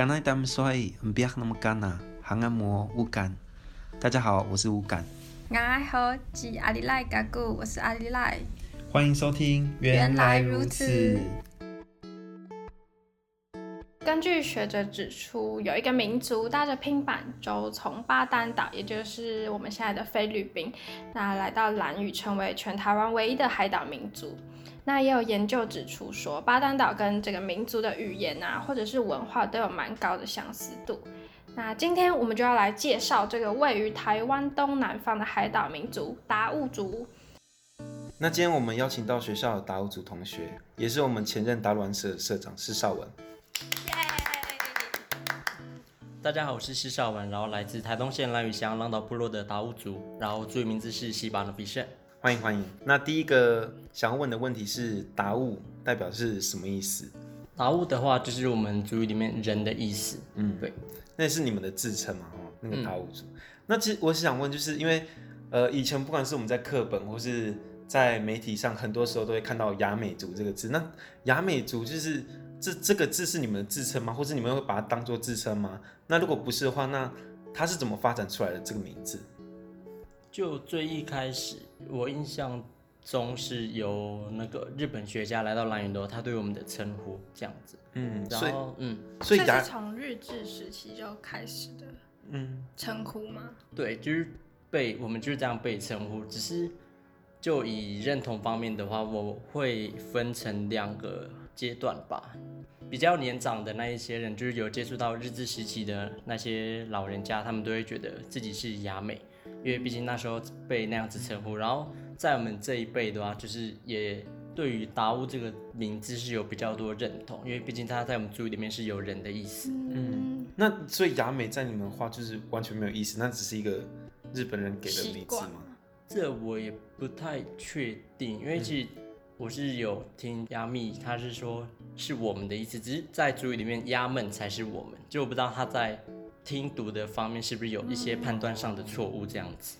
刚才他们说不要那么干呐，行按摩乌干。大家好，我是乌干。我好，是阿里赖嘎古，我是阿里赖。欢迎收听，原来如此。根据学者指出，有一个民族搭着拼板舟从巴丹岛，也就是我们现在的菲律宾，那来到兰屿，成为全台湾唯一的海岛民族。那也有研究指出说，巴丹岛跟这个民族的语言啊，或者是文化都有蛮高的相似度。那今天我们就要来介绍这个位于台湾东南方的海岛民族达悟族。那今天我们邀请到学校的达悟族同学，也是我们前任达鲁社社长施绍文。大家好，我是施少文，然后来自台东县兰屿乡浪岛部落的达悟族，然后族语名字是西巴努比胜。欢迎欢迎。那第一个想要问的问题是，达悟代表是什么意思？达悟的话，就是我们族语里面人的意思。嗯，对，那是你们的自称嘛？哈，那个达悟族。嗯、那其实我是想问，就是因为呃，以前不管是我们在课本或是在媒体上，很多时候都会看到雅美族这个字。那雅美族就是。这这个字是你们的自称吗？或是你们会把它当做自称吗？那如果不是的话，那它是怎么发展出来的这个名字？就最一开始，我印象中是由那个日本学家来到兰屿的，他对我们的称呼这样子。嗯，然后嗯，所以是从日治时期就开始的。嗯，称呼吗？对，就是被我们就是这样被称呼。只是就以认同方面的话，我会分成两个。阶段吧，比较年长的那一些人，就是有接触到日治时期的那些老人家，他们都会觉得自己是雅美，因为毕竟那时候被那样子称呼。然后在我们这一辈的话，就是也对于达悟这个名字是有比较多认同，因为毕竟他在我们族语里面是有人的意思。嗯，那所以雅美在你们的话就是完全没有意思，那只是一个日本人给的名字吗？这我也不太确定，因为其实。我是有听亚密，他是说是我们的意思，只是在主语里面，亚们才是我们，就我不知道他在听读的方面是不是有一些判断上的错误这样子。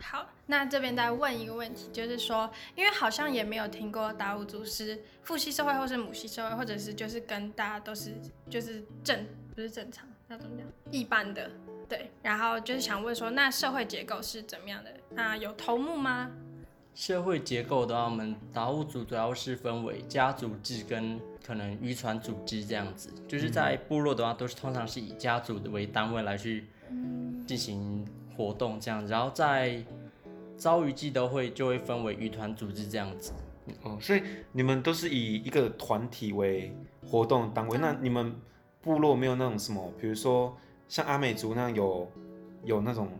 好，那这边再问一个问题，就是说，因为好像也没有听过达悟族是父系社会，或是母系社会，或者是就是跟大家都是就是正不是正常，那怎么讲？一般的，对。然后就是想问说，那社会结构是怎么样的？那有头目吗？社会结构的话，我们达悟族主要是分为家族制跟可能渔船组织这样子。就是在部落的话，都是通常是以家族的为单位来去进行活动这样子。然后在遭遇季都会就会分为渔团组织这样子。哦，所以你们都是以一个团体为活动单位。那你们部落没有那种什么，比如说像阿美族那样有有那种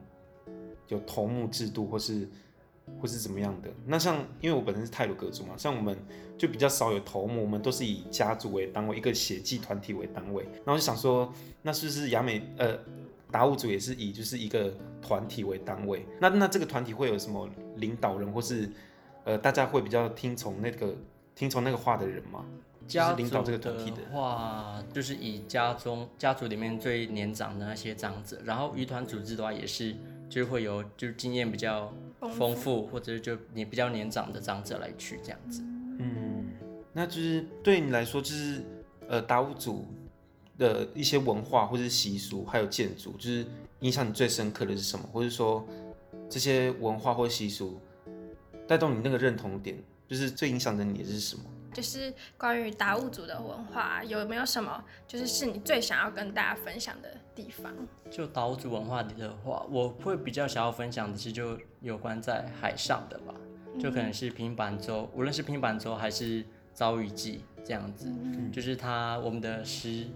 有头目制度，或是？或是怎么样的？那像因为我本身是泰鲁格族嘛，像我们就比较少有头目，我们都是以家族为单位，一个血祭团体为单位。然后就想说，那是不是雅美呃达悟族也是以就是一个团体为单位？那那这个团体会有什么领导人，或是呃大家会比较听从那个听从那个话的人吗？家族领导这个团体的话，就是以家中家族里面最年长的那些长者，然后渔团组织的话也是。就会有就是经验比较丰富，或者是就你比较年长的长者来去这样子。嗯，那就是对你来说，就是呃达悟族的一些文化或者习俗，还有建筑，就是影响你最深刻的是什么？或者说这些文化或习俗带动你那个认同点，就是最影响的你的是什么？就是关于达悟族的文化，有没有什么就是是你最想要跟大家分享的地方？就达悟族文化的话，我会比较想要分享的是就有关在海上的吧，就可能是平板舟，无论是平板舟还是遭遇记这样子，嗯、就是它我们的诗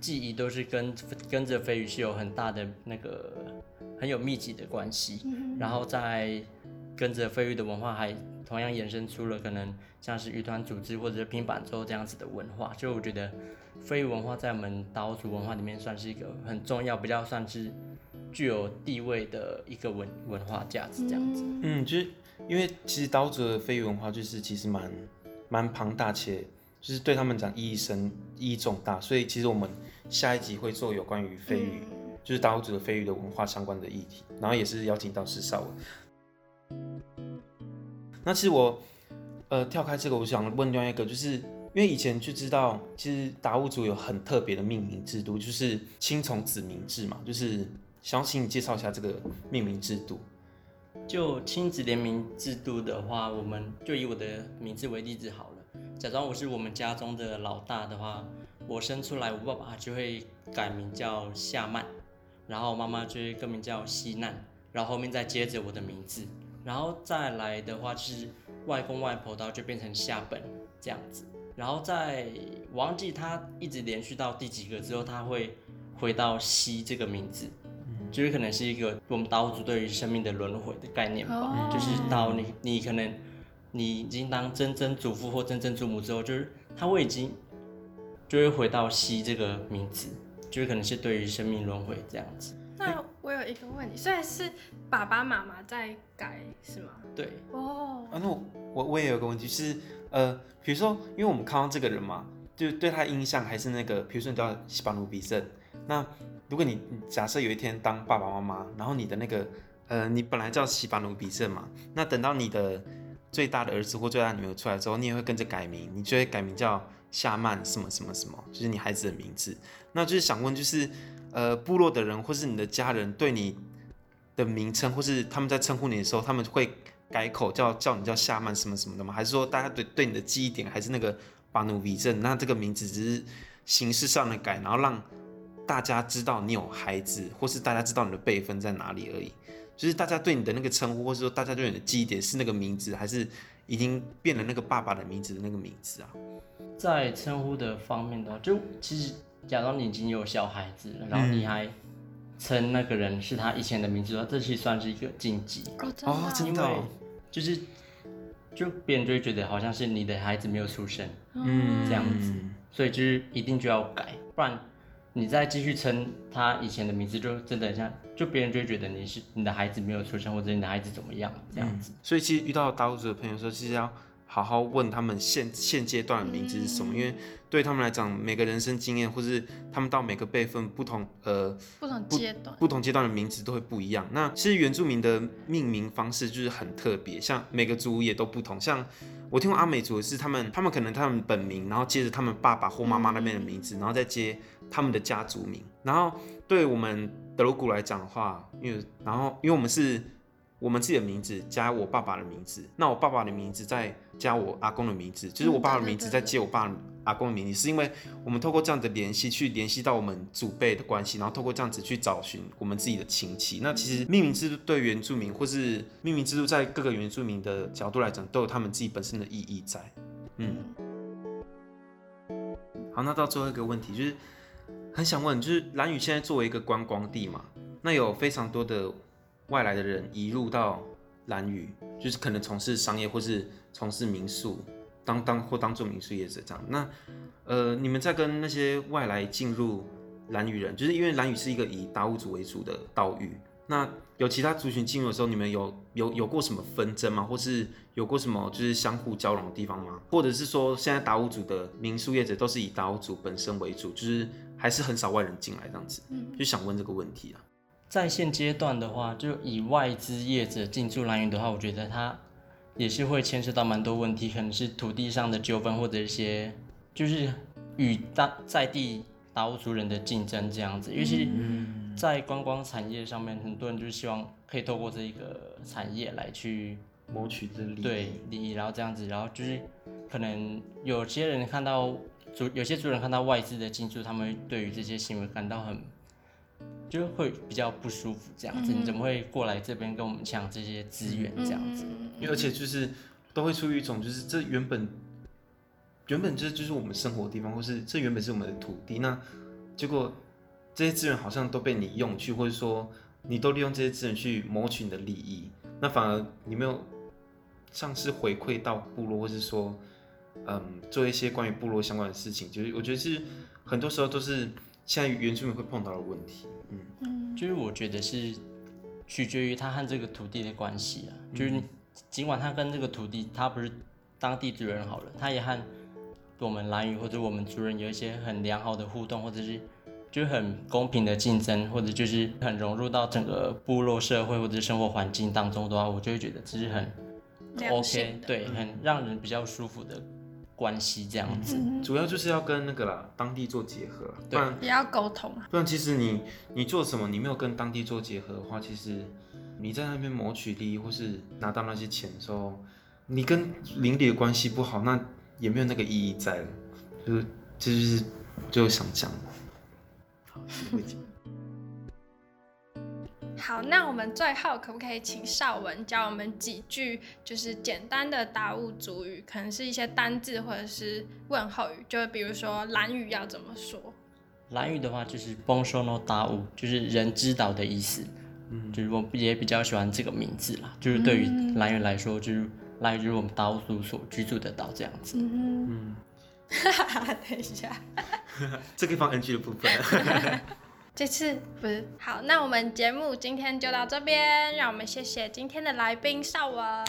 记忆都是跟跟着飞鱼是有很大的那个很有密集的关系，嗯、然后在跟着飞鱼的文化还同样衍生出了可能。像是渔团组织或者是拼板舟这样子的文化，就我觉得飞鱼文化在我们达悟族文化里面算是一个很重要、比较算是具有地位的一个文文化价值这样子。嗯，就是因为其实达悟族的飞鱼文化就是其实蛮蛮庞大且就是对他们讲意义深、意义重大，所以其实我们下一集会做有关于飞鱼，嗯、就是达悟族的飞鱼的文化相关的议题，然后也是邀请到施少文。那其实我。呃，跳开这个，我想问另外一个，就是因为以前就知道，其实达悟族有很特别的命名制度，就是亲从子名制嘛。就是想请你介绍一下这个命名制度。就亲子联名制度的话，我们就以我的名字为例子好了。假装我是我们家中的老大的话，我生出来，我爸爸就会改名叫夏曼，然后妈妈就会更名叫西难，然后后面再接着我的名字，然后再来的话就是外公外婆到就变成下本这样子。然后在忘记他一直连续到第几个之后，他会回到西这个名字，就是可能是一个我们达悟族对于生命的轮回的概念吧。哦、就是到你你可能你已经当曾曾祖父或曾曾祖母之后，就是他会已经就会回到西这个名字，就是可能是对于生命轮回这样子。那一个问题，虽然是爸爸妈妈在改是吗？对。哦。啊，那我我我也有个问题是。呃，比如说，因为我们看到这个人嘛，就对他印象还是那个，比如说你叫西巴努比胜，那如果你假设有一天当爸爸妈妈，然后你的那个，呃，你本来叫西巴努比胜嘛，那等到你的最大的儿子或最大的女儿出来之后，你也会跟着改名，你就会改名叫夏曼什么什么什么，就是你孩子的名字。那就是想问，就是呃，部落的人或是你的家人对你的名称，或是他们在称呼你的时候，他们会。改口叫叫你叫夏曼什么什么的吗？还是说大家对对你的记忆点还是那个巴努比镇？那这个名字只是形式上的改，然后让大家知道你有孩子，或是大家知道你的辈分在哪里而已。就是大家对你的那个称呼，或是说大家对你的记忆点是那个名字，还是已经变了那个爸爸的名字的那个名字啊？在称呼的方面的话，就其实假装你已经有小孩子了，然后你还。称那个人是他以前的名字的话，这其实算是一个禁忌哦，真的，就是就别人就会觉得好像是你的孩子没有出生，嗯，这样子，所以就是一定就要改，不然你再继续称他以前的名字，就真的像就别人就会觉得你是你的孩子没有出生，或者你的孩子怎么样这样子。嗯，所以其实遇到达悟族的朋友说，其实要。好好问他们现现阶段的名字是什么，嗯、因为对他们来讲，每个人生经验或是他们到每个辈分不同，呃，不同阶段不，不同阶段的名字都会不一样。那其实原住民的命名方式就是很特别，像每个族也都不同。像我听过阿美族的是他们，他们可能他们本名，然后接着他们爸爸或妈妈那边的名字，嗯、然后再接他们的家族名。然后对我们德鲁古来讲的话，因为然后因为我们是。我们自己的名字加我爸爸的名字，那我爸爸的名字再加我阿公的名字，就是我爸爸的名字再接我爸阿公的名字，是因为我们透过这样的联系去联系到我们祖辈的关系，然后透过这样子去找寻我们自己的亲戚。那其实命名制度对原住民，或是命名制度在各个原住民的角度来讲，都有他们自己本身的意义在。嗯，好，那到最后一个问题就是很想问，就是蓝屿现在作为一个观光地嘛，那有非常多的。外来的人移入到兰屿，就是可能从事商业或是从事民宿，当当或当做民宿业者这样。那呃，你们在跟那些外来进入兰屿人，就是因为兰屿是一个以达悟族为主的岛屿，那有其他族群进入的时候，你们有有有过什么纷争吗？或是有过什么就是相互交融的地方吗？或者是说，现在达悟族的民宿业者都是以达悟族本身为主，就是还是很少外人进来这样子？嗯，就想问这个问题啊。在现阶段的话，就以外资业者进驻兰屿的话，我觉得它也是会牵涉到蛮多问题，可能是土地上的纠纷，或者一些就是与当在地达悟族人的竞争这样子。尤其在观光产业上面，很多人就是希望可以透过这一个产业来去谋取这利益，对利益，然后这样子，然后就是可能有些人看到族，有些族人看到外资的进驻，他们对于这些行为感到很。就会比较不舒服，这样子，嗯、你怎么会过来这边跟我们抢这些资源，这样子？因为而且就是都会出于一种，就是这原本原本这就是我们生活的地方，或是这原本是我们的土地，那结果这些资源好像都被你用去，或者说你都利用这些资源去谋取你的利益，那反而你没有像是回馈到部落，或是说嗯做一些关于部落相关的事情，就是我觉得是很多时候都是。现在原住民会碰到的问题，嗯，就是我觉得是取决于他和这个土地的关系啊，就是尽管他跟这个土地他不是当地族人好了，他也和我们蓝屿或者我们族人有一些很良好的互动，或者是就是很公平的竞争，或者就是很融入到整个部落社会或者生活环境当中的话，我就会觉得这是很 OK，对，很让人比较舒服的关系这样子。嗯主要就是要跟那个啦当地做结合，不对然也要沟通啊。不然其实你你做什么，你没有跟当地做结合的话，其实你在那边谋取利益或是拿到那些钱的时候，你跟邻里的关系不好，那也没有那个意义在了。就是就是就想讲。好，会讲。好，那我们最后可不可以请少文教我们几句，就是简单的达悟族语，可能是一些单字或者是问候语，就比如说蓝语要怎么说？蓝语的话就是 Bonjour no 达悟，就是人之岛的意思。嗯，就是我也比较喜欢这个名字啦，就是对于蓝语来说，就是蓝语就是我们达悟族所居住的岛这样子。嗯嗯，等一下，这个放 NG 的部分。这次不是好，那我们节目今天就到这边，让我们谢谢今天的来宾邵文。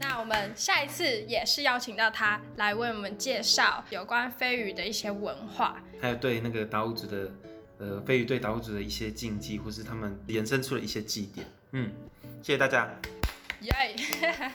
那我们下一次也是邀请到他来为我们介绍有关飞鱼的一些文化，还有对那个达悟族的，呃，飞鱼对达悟族的一些禁忌，或是他们延伸出了一些祭典。嗯，谢谢大家。耶、yeah.